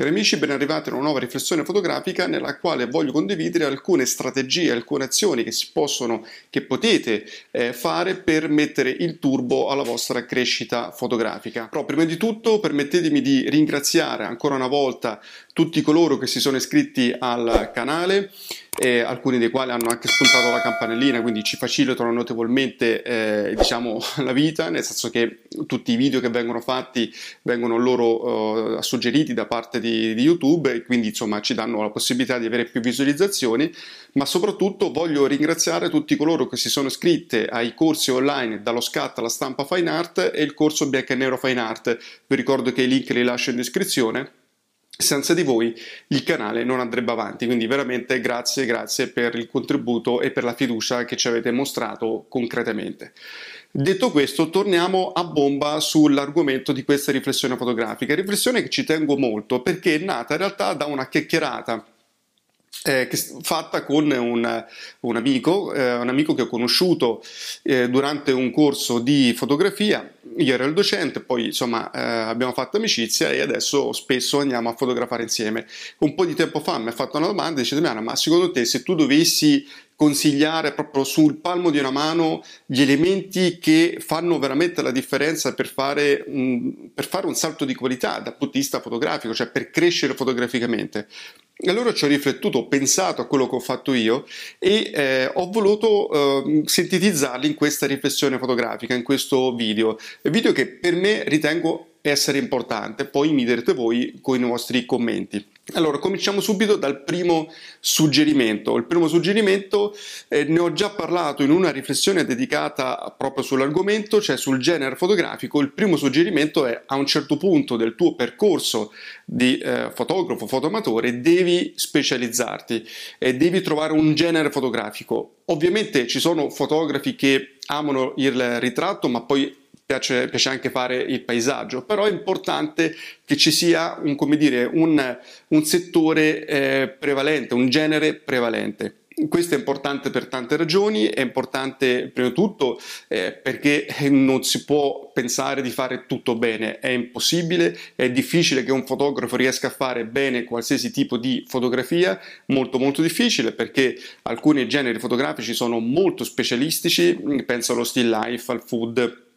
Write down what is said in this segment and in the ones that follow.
Cari amici, ben arrivati a una nuova riflessione fotografica nella quale voglio condividere alcune strategie, alcune azioni che si possono, che potete eh, fare per mettere il turbo alla vostra crescita fotografica. Però prima di tutto permettetemi di ringraziare ancora una volta tutti coloro che si sono iscritti al canale eh, alcuni dei quali hanno anche spuntato la campanellina, quindi ci facilitano notevolmente eh, diciamo, la vita, nel senso che tutti i video che vengono fatti vengono loro uh, suggeriti da parte di, di, YouTube e quindi insomma ci danno la possibilità di avere più visualizzazioni, ma soprattutto voglio ringraziare tutti coloro che si sono iscritti ai corsi online dallo scat alla stampa fine art e il corso bianco e nero fine art. Vi ricordo che i link li lascio in descrizione senza di voi il canale non andrebbe avanti, quindi veramente grazie, grazie per il contributo e per la fiducia che ci avete mostrato concretamente. Detto questo, torniamo a bomba sull'argomento di questa riflessione fotografica, riflessione che ci tengo molto perché è nata in realtà da una chiacchierata eh, fatta con un, un, amico, eh, un, amico, che ho conosciuto eh, durante un corso di fotografia. Io ero il docente, poi insomma eh, abbiamo fatto amicizia e adesso spesso andiamo a fotografare insieme. Un po' di tempo fa mi ha fatto una domanda dice Damiana, ma secondo te se tu dovessi consigliare proprio sul palmo di una mano gli elementi che fanno veramente la differenza per fare un, per fare un salto di qualità dal punto di vista fotografico, cioè per crescere fotograficamente. Allora ci ho riflettuto, ho pensato a quello che ho fatto io e eh, ho voluto eh, sintetizzarli in questa riflessione fotografica, in questo video. Video che per me ritengo essere importante, poi mi direte voi con i vostri commenti. Allora, cominciamo subito dal primo suggerimento. Il primo suggerimento eh, ne ho già parlato in una riflessione dedicata proprio sull'argomento, cioè sul genere fotografico. Il primo suggerimento è a un certo punto del tuo percorso di eh, fotografo, fotoamatore, devi specializzarti e devi trovare un genere fotografico. Ovviamente ci sono fotografi che amano il ritratto, ma poi piace, piace, anche fare il paesaggio, però è importante che ci sia un, dire, un, un settore eh, prevalente, un genere prevalente. Questo è importante per tante ragioni, è importante prima di tutto eh, perché non si può pensare di fare tutto bene, è impossibile, è difficile che un fotografo riesca a fare bene qualsiasi tipo di fotografia, molto molto difficile perché alcuni generi fotografici sono molto specialistici, penso allo still life, al food,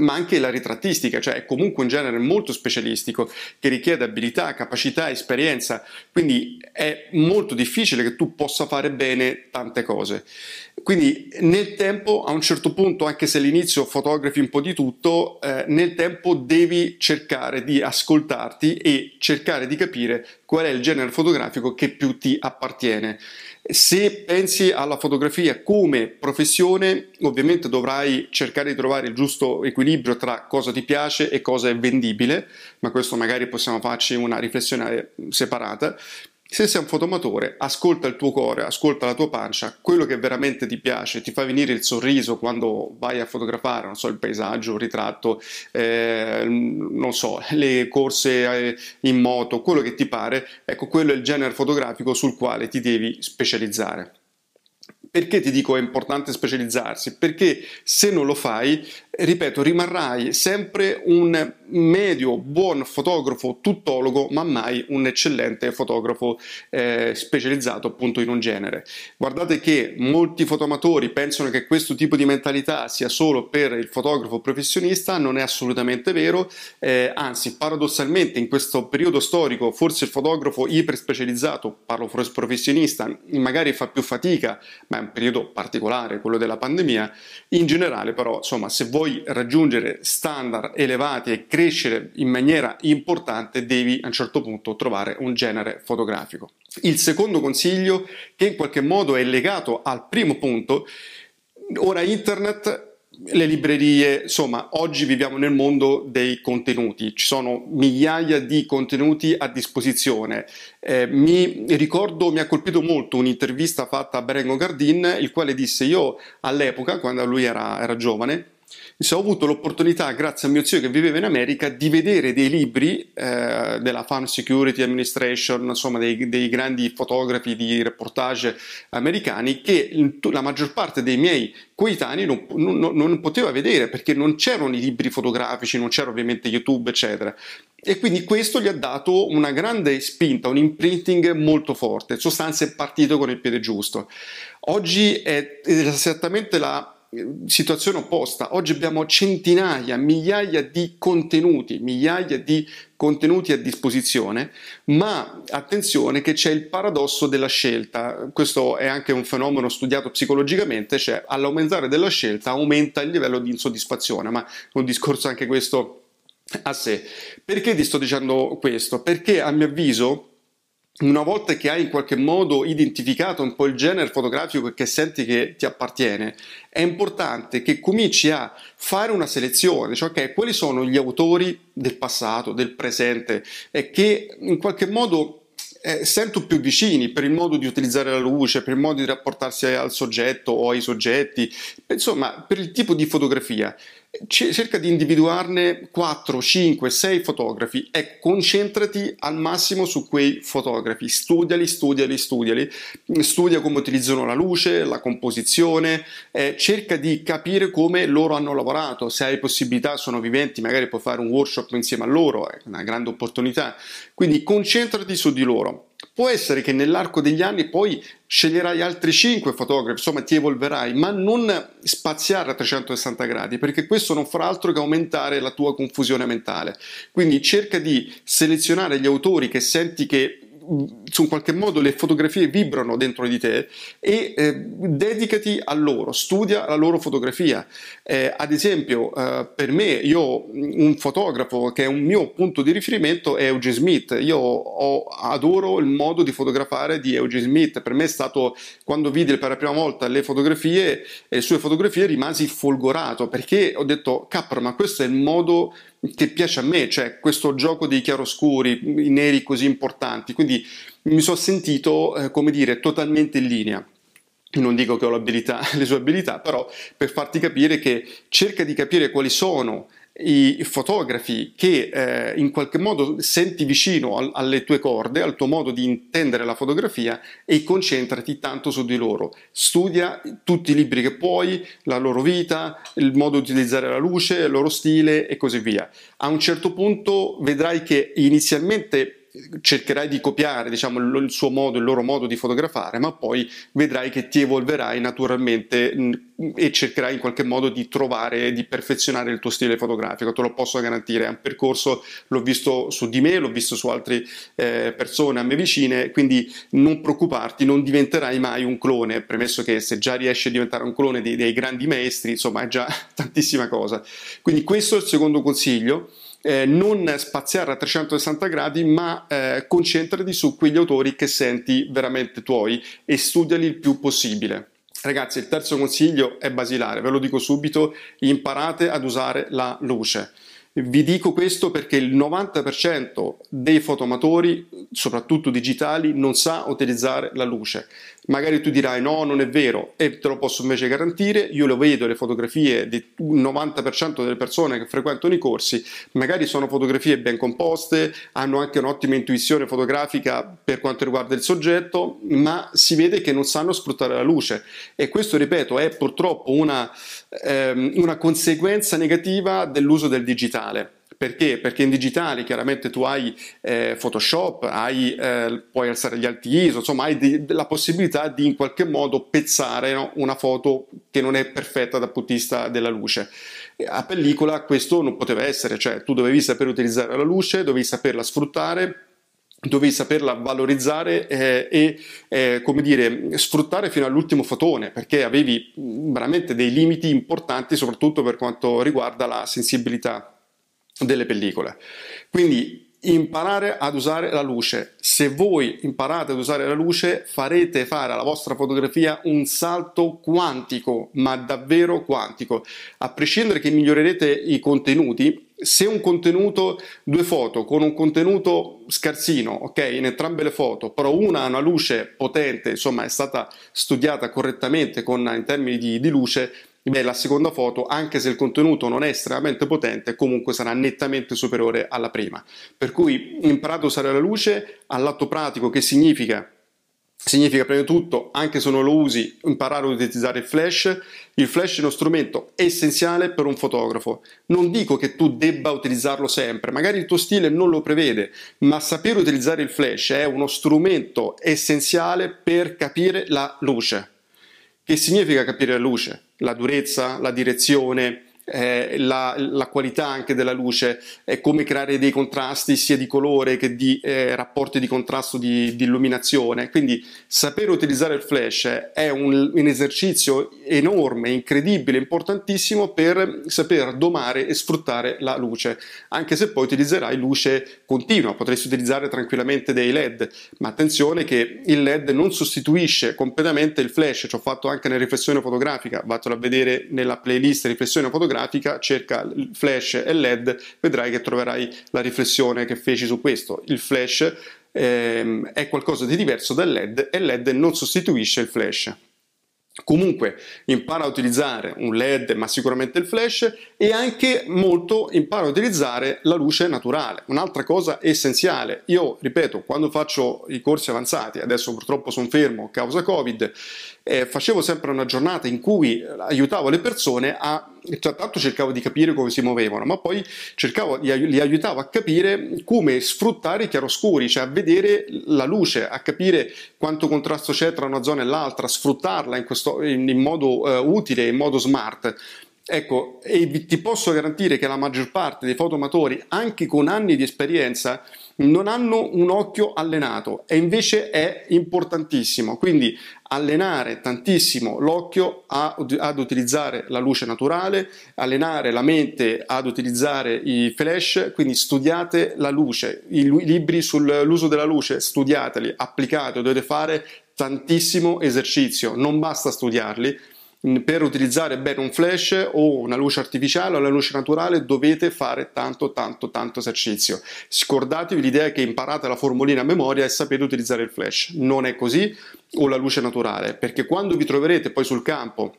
ma anche la ritrattistica, cioè è comunque un genere molto specialistico che richiede abilità, capacità, esperienza, quindi è molto difficile che tu possa fare bene tante cose. Quindi nel tempo, a un certo punto, anche se all'inizio fotografi un po' di tutto, eh, nel tempo devi cercare di ascoltarti e cercare di capire qual è il genere fotografico che più ti appartiene. Se pensi alla fotografia come professione, ovviamente dovrai cercare di trovare il giusto equilibrio tra cosa ti piace e cosa è vendibile, ma questo magari possiamo farci una riflessione separata. Se sei un fotomatore, ascolta il tuo cuore, ascolta la tua pancia, quello che veramente ti piace, ti fa venire il sorriso quando vai a fotografare, non so, il paesaggio, il ritratto, eh, non so, le corse eh, in moto, quello che ti pare, ecco, quello è il genere fotografico sul quale ti devi specializzare. Perché ti dico è importante specializzarsi? Perché se non lo fai, ripeto, rimarrai sempre un medio, buon fotografo tuttologo, ma mai un eccellente fotografo eh, specializzato appunto in un genere. Guardate che molti fotoamatori pensano che questo tipo di mentalità sia solo per il fotografo professionista, non è assolutamente vero, eh, anzi paradossalmente in questo periodo storico forse il fotografo iper specializzato, parlo professionista, magari fa più fatica, ma è un periodo particolare, quello della pandemia, in generale però insomma se vuoi raggiungere standard elevati e crescere in maniera importante devi a un certo punto trovare un genere fotografico. Il secondo consiglio, che in qualche modo è legato al primo punto, ora internet le librerie, insomma, oggi viviamo nel mondo dei contenuti, ci sono migliaia di contenuti a disposizione. Eh, mi ricordo, mi ha colpito molto un'intervista fatta a Berengo Gardin, il quale disse io all'epoca, quando lui era, era giovane, ho avuto l'opportunità, grazie a mio zio che viveva in America, di vedere dei libri eh, della Farm Security Administration, insomma dei, dei, grandi fotografi di reportage americani che la maggior parte dei miei coetanei non, non, non poteva vedere perché non c'erano i libri fotografici, non c'era ovviamente YouTube, eccetera. E quindi questo gli ha dato una grande spinta, un imprinting molto forte, in sostanza è partito con il piede giusto. Oggi è esattamente la situazione opposta. Oggi abbiamo centinaia, migliaia di contenuti, migliaia di contenuti a disposizione, ma attenzione che c'è il paradosso della scelta. Questo è anche un fenomeno studiato psicologicamente, cioè all'aumentare della scelta aumenta il livello di insoddisfazione, ma un discorso anche questo a sé. Perché ti sto dicendo questo? Perché a mio avviso una volta che hai in qualche modo identificato un po' il genere fotografico che senti che ti appartiene, è importante che cominci a fare una selezione, cioè okay, quali sono gli autori del passato, del presente, e che in qualche modo eh, sento più vicini per il modo di utilizzare la luce, per il modo di rapportarsi al soggetto o ai soggetti, insomma per il tipo di fotografia cerca di individuarne 4, 5, 6 fotografi e concentrati al massimo su quei fotografi, studiali, studiali, studiali, studia come utilizzano la luce, la composizione, eh, cerca di capire come loro hanno lavorato, se hai possibilità sono viventi, magari puoi fare un workshop insieme a loro, è una grande opportunità, quindi concentrati su di loro. Può essere che nell'arco degli anni poi sceglierai altri 5 fotografi, insomma ti evolverai, ma non spaziare a 360 gradi, perché questo non farà altro che aumentare la tua confusione mentale. Quindi cerca di selezionare gli autori che senti che in qualche modo le fotografie vibrano dentro di te e eh, dedicati a loro, studia la loro fotografia. Eh, ad esempio, eh, per me, io un fotografo che è un mio punto di riferimento è Eugene Smith. Io ho, adoro il modo di fotografare di Eugene Smith. Per me è stato, quando vidi per la prima volta le fotografie, le sue fotografie, rimasi folgorato perché ho detto, cappro, ma questo è il modo che piace a me, cioè questo gioco dei chiaroscuri, i neri così importanti, quindi mi sono sentito, eh, come dire, totalmente in linea. Non dico che ho le sue abilità, però per farti capire che cerca di capire quali sono i fotografi che eh, in qualche modo senti vicino al, alle tue corde, al tuo modo di intendere la fotografia e concentrati tanto su di loro. Studia tutti i libri che puoi, la loro vita, il modo di utilizzare la luce, il loro stile e così via. A un certo punto vedrai che inizialmente cercherai di copiare diciamo, il suo modo, il loro modo di fotografare, ma poi vedrai che ti evolverai naturalmente e cercherai in qualche modo di trovare, di perfezionare il tuo stile fotografico, te lo posso garantire, è un percorso, l'ho visto su di me, l'ho visto su altre eh, persone a me vicine, quindi non preoccuparti, non diventerai mai un clone, premesso che se già riesci a diventare un clone dei, dei grandi maestri, insomma è già tantissima cosa. Quindi questo è il secondo consiglio eh, non spaziare a 360 gradi, ma eh, concentrati su quegli autori che senti veramente tuoi e studiali il più possibile. Ragazzi, il terzo consiglio è basilare, ve lo dico subito, imparate ad usare la luce. Vi dico questo perché il 90% dei fotoamatori, soprattutto digitali, non sa utilizzare la luce. Magari tu dirai no, non è vero e te lo posso invece garantire, io lo vedo le fotografie del 90% delle persone che frequentano i corsi, magari sono fotografie ben composte, hanno anche un'ottima intuizione fotografica per quanto riguarda il soggetto, ma si vede che non sanno sfruttare la luce e questo, ripeto, è purtroppo una, ehm, una conseguenza negativa dell'uso del digitale. Perché? Perché in digitale chiaramente tu hai eh, Photoshop, hai, eh, puoi alzare gli alti ISO, insomma hai di, la possibilità di in qualche modo pezzare no? una foto che non è perfetta dal punto di vista della luce. A pellicola questo non poteva essere, cioè tu dovevi saper utilizzare la luce, dovevi saperla sfruttare, dovevi saperla valorizzare eh, e eh, come dire sfruttare fino all'ultimo fotone perché avevi veramente dei limiti importanti soprattutto per quanto riguarda la sensibilità delle pellicole. Quindi imparare ad usare la luce. Se voi imparate ad usare la luce, farete fare alla vostra fotografia un salto quantico, ma davvero quantico. A prescindere che migliorerete i contenuti, se un contenuto, due foto con un contenuto scarsino, ok, in entrambe le foto, però una ha una luce potente, insomma è stata studiata correttamente con, in termini di, di luce, beh, la seconda foto, anche se il contenuto non è estremamente potente, comunque sarà nettamente superiore alla prima. Per cui imparate a usare la luce all'atto pratico, che significa? Significa prima di tutto, anche se non lo usi, imparare ad utilizzare il flash. Il flash è uno strumento essenziale per un fotografo. Non dico che tu debba utilizzarlo sempre, magari il tuo stile non lo prevede, ma sapere utilizzare il flash è uno strumento essenziale per capire la luce. Che significa capire la luce? La durezza, la direzione, eh, la, la, qualità anche della luce, eh, come creare dei contrasti sia di colore che di eh, rapporti di contrasto di, di, illuminazione. Quindi sapere utilizzare il flash è un, un, esercizio enorme, incredibile, importantissimo per saper domare e sfruttare la luce, anche se poi utilizzerai luce continua, potresti utilizzare tranquillamente dei LED, ma attenzione che il LED non sostituisce completamente il flash, ci ho fatto anche nella riflessione fotografica, vatelo a vedere nella playlist riflessione fotografica fotografica, cerca flash e LED, vedrai che troverai la riflessione che feci su questo. Il flash ehm, è qualcosa di diverso dal LED e LED non sostituisce il flash. Comunque impara a utilizzare un LED, ma sicuramente il flash, e anche molto impara a utilizzare la luce naturale. Un'altra cosa essenziale. Io ripeto, quando faccio i corsi avanzati, adesso purtroppo sono fermo a causa Covid, eh, facevo sempre una giornata in cui aiutavo le persone a cioè, tanto cercavo di capire come si muovevano, ma poi cercavo, li aiutavo a capire come sfruttare i chiaroscuri, cioè a vedere la luce, a capire quanto contrasto c'è tra una zona e l'altra, sfruttarla in, questo, in, in modo uh, utile, in modo smart. Ecco, e ti posso garantire che la maggior parte dei fotomatori, anche con anni di esperienza, non hanno un occhio allenato e invece è importantissimo. Quindi allenare tantissimo l'occhio ad utilizzare la luce naturale, allenare la mente ad utilizzare i flash, quindi studiate la luce, i libri sull'uso della luce, studiateli, applicate, dovete fare tantissimo esercizio, non basta studiarli per utilizzare bene un flash o una luce artificiale o la luce naturale dovete fare tanto tanto tanto esercizio. Scordatevi l'idea che imparate la formulina a memoria e sapete utilizzare il flash. Non è così o la luce naturale, perché quando vi troverete poi sul campo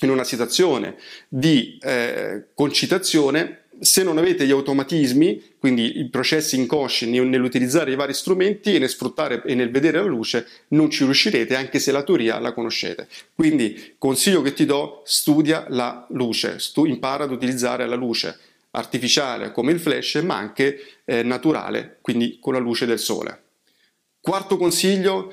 in una situazione di eh, concitazione se non avete gli automatismi, quindi i processi inconsci nell'utilizzare i vari strumenti e nel sfruttare e nel vedere la luce, non ci riuscirete anche se la teoria la conoscete. Quindi consiglio che ti do, studia la luce, stu- impara ad utilizzare la luce artificiale come il flash, ma anche eh, naturale, quindi con la luce del sole. Quarto consiglio,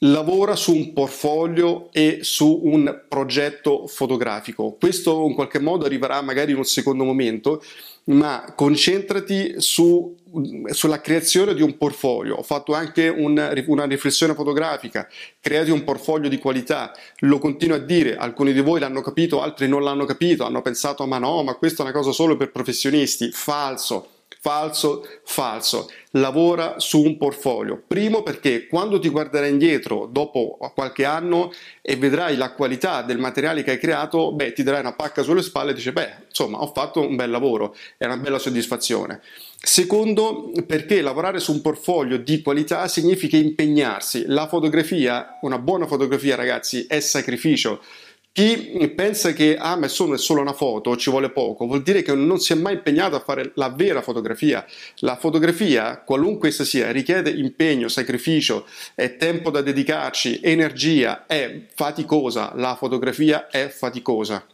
lavora su un portfolio e su un progetto fotografico. Questo in qualche modo arriverà magari in un secondo momento, ma concentrati su, sulla creazione di un portfolio. Ho fatto anche un, una riflessione fotografica, creati un portfolio di qualità. Lo continuo a dire, alcuni di voi l'hanno capito, altri non l'hanno capito, hanno pensato ma no, ma questa è una cosa solo per professionisti. Falso falso, falso. Lavora su un portfolio. Primo perché quando ti guarderai indietro dopo qualche anno e vedrai la qualità del materiale che hai creato, beh, ti darai una pacca sulle spalle e dici, beh, insomma, ho fatto un bel lavoro, è una bella soddisfazione. Secondo, perché lavorare su un portfolio di qualità significa impegnarsi. La fotografia, una buona fotografia, ragazzi, è sacrificio chi pensa che ah, ma sono, è solo una foto, ci vuole poco, vuol dire che non si è mai impegnato a fare la vera fotografia. La fotografia, qualunque essa sia, richiede impegno, sacrificio, è tempo da dedicarci, energia, è faticosa. La fotografia è faticosa.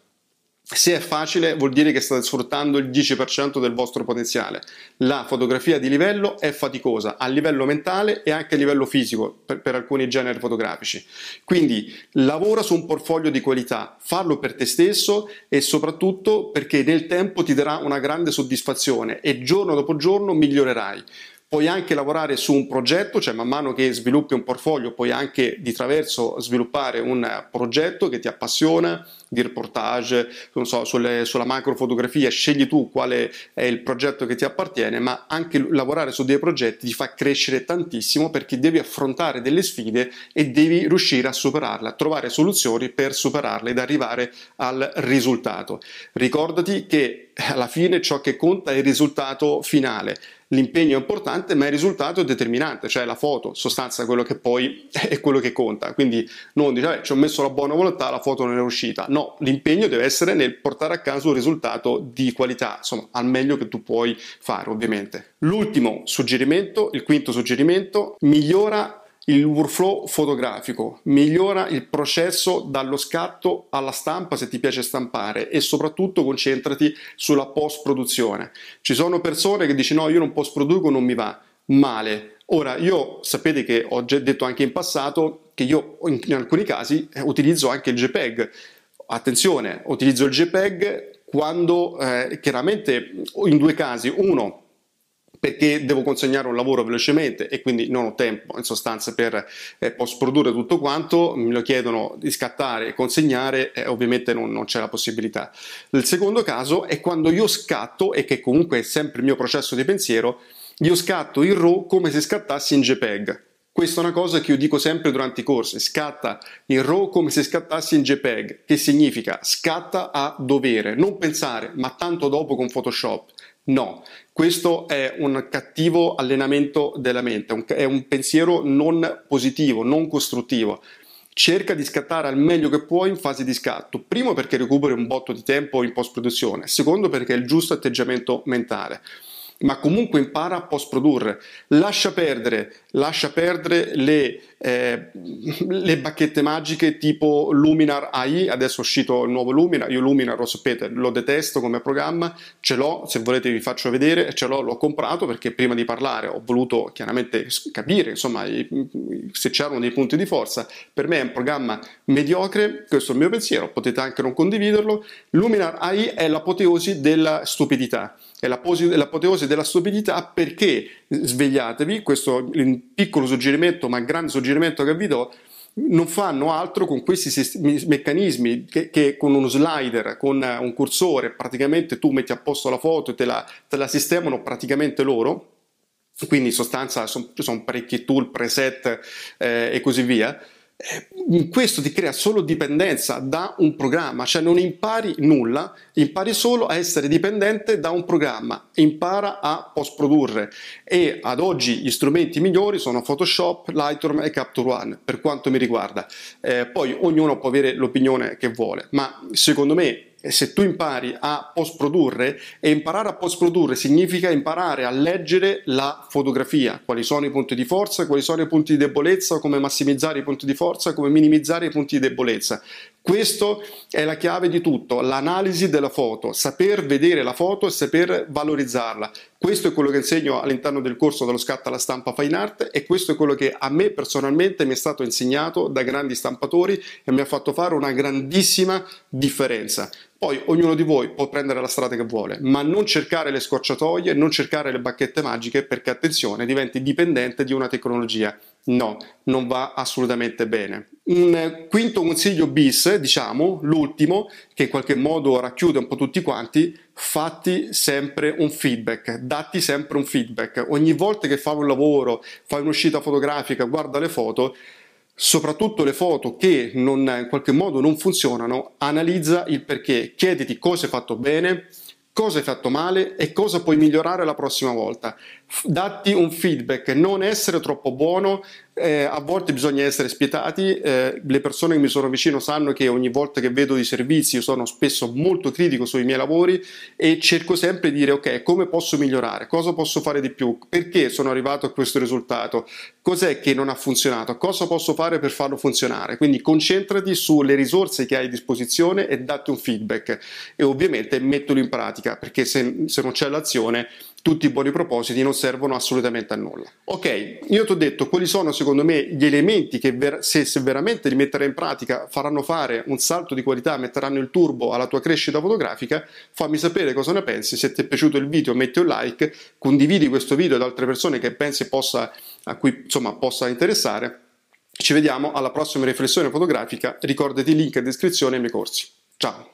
Se è facile vuol dire che state sfruttando il 10% del vostro potenziale. La fotografia di livello è faticosa a livello mentale e anche a livello fisico per, per, alcuni generi fotografici. Quindi lavora su un portfolio di qualità, farlo per te stesso e soprattutto perché nel tempo ti darà una grande soddisfazione e giorno dopo giorno migliorerai. Puoi anche lavorare su un progetto, cioè man mano che sviluppi un portfolio puoi anche di traverso sviluppare un progetto che ti appassiona, di reportage, so, sulle, sulla macrofotografia, scegli tu quale è il progetto che ti appartiene, ma anche lavorare su dei progetti ti fa crescere tantissimo perché devi affrontare delle sfide e devi riuscire a superarle, a trovare soluzioni per superarle ed arrivare al risultato. Ricordati che alla fine ciò che conta è il risultato finale l'impegno è importante, ma il risultato è determinante, cioè la foto, sostanza quello che poi è quello che conta. Quindi non dire, ci ho messo la buona volontà, la foto non è uscita. No, l'impegno deve essere nel portare a casa un risultato di qualità, insomma, al meglio che tu puoi fare, ovviamente. L'ultimo suggerimento, il quinto suggerimento, migliora il workflow fotografico migliora il processo dallo scatto alla stampa se ti piace stampare e soprattutto concentrati sulla post produzione. Ci sono persone che dicono no, io non post produco, non mi va. Male. Ora, io sapete che ho già detto anche in passato che io in, alcuni casi eh, utilizzo anche il JPEG. Attenzione, utilizzo il JPEG quando eh, chiaramente in due casi, uno perché devo consegnare un lavoro velocemente e quindi non ho tempo in sostanza per eh, post produrre tutto quanto, mi lo chiedono di scattare e consegnare e ovviamente non, non, c'è la possibilità. Il secondo caso è quando io scatto e che comunque è sempre il mio processo di pensiero, io scatto in RAW come se scattassi in JPEG. Questa è una cosa che io dico sempre durante i corsi, scatta in RAW come se scattassi in JPEG, che significa scatta a dovere, non pensare ma tanto dopo con Photoshop. No, questo è un cattivo allenamento della mente, è un pensiero non positivo, non costruttivo. Cerca di scattare al meglio che puoi in fase di scatto, primo perché recuperi un botto di tempo in post produzione, secondo perché è il giusto atteggiamento mentale ma comunque impara a post produrre. Lascia perdere, lascia perdere le, eh, le, bacchette magiche tipo Luminar AI, adesso è uscito il nuovo Luminar, io Luminar lo sapete, lo detesto come programma, ce l'ho, se volete vi faccio vedere, ce l'ho, l'ho comprato perché prima di parlare ho voluto chiaramente capire insomma se c'erano dei punti di forza, per me è un programma mediocre, questo è il mio pensiero, potete anche non condividerlo, Luminar AI è l'apoteosi della stupidità. È l'apoteosi della stupidità perché svegliatevi, questo è un piccolo suggerimento ma grande suggerimento che vi do, non fanno altro con questi meccanismi che, che, con uno slider, con un cursore, praticamente tu metti a posto la foto e te la, te la sistemano praticamente loro, quindi in sostanza sono, sono parecchi tool, preset eh, e così via, eh, questo ti crea solo dipendenza da un programma, cioè non impari nulla, impari solo a essere dipendente da un programma, impara a post produrre e ad oggi gli strumenti migliori sono Photoshop, Lightroom e Capture One per quanto mi riguarda. Eh, poi ognuno può avere l'opinione che vuole, ma secondo me se tu impari a post produrre e imparare a post produrre significa imparare a leggere la fotografia, quali sono i punti di forza, quali sono i punti di debolezza, come massimizzare i punti di forza, come minimizzare i punti di debolezza. Questo è la chiave di tutto, l'analisi della foto, saper vedere la foto e saper valorizzarla. Questo è quello che insegno all'interno del corso dello scatto alla stampa fine art e questo è quello che a me personalmente mi è stato insegnato da grandi stampatori e mi ha fatto fare una grandissima differenza. Poi ognuno di voi può prendere la strada che vuole, ma non cercare le scorciatoie, non cercare le bacchette magiche perché attenzione, diventi dipendente di una tecnologia. No, non va assolutamente bene. Un quinto consiglio bis, diciamo, l'ultimo, che in qualche modo racchiude un po' tutti quanti, fatti sempre un feedback, datti sempre un feedback. Ogni volta che fai un lavoro, fai un'uscita fotografica, guarda le foto, soprattutto le foto che non, in qualche modo non funzionano, analizza il perché, chiediti cosa hai fatto bene, cosa hai fatto male e cosa puoi migliorare la prossima volta. Datti un feedback, non essere troppo buono, eh, a volte bisogna essere spietati, eh, le persone che mi sono vicino sanno che ogni volta che vedo i servizi io sono spesso molto critico sui miei lavori e cerco sempre di dire ok come posso migliorare, cosa posso fare di più, perché sono arrivato a questo risultato, cos'è che non ha funzionato, cosa posso fare per farlo funzionare, quindi concentrati sulle risorse che hai a disposizione e datti un feedback e ovviamente mettilo in pratica perché se, se non c'è l'azione tutti i buoni propositi non servono assolutamente a nulla. Ok, io ti ho detto quali sono secondo me gli elementi che ver- se, se, veramente li metterai in pratica faranno fare un salto di qualità, metteranno il turbo alla tua crescita fotografica, fammi sapere cosa ne pensi, se ti è piaciuto il video metti un like, condividi questo video ad altre persone che pensi possa, a cui insomma, possa interessare. Ci vediamo alla prossima riflessione fotografica, ricordati il link in descrizione ai miei corsi. Ciao!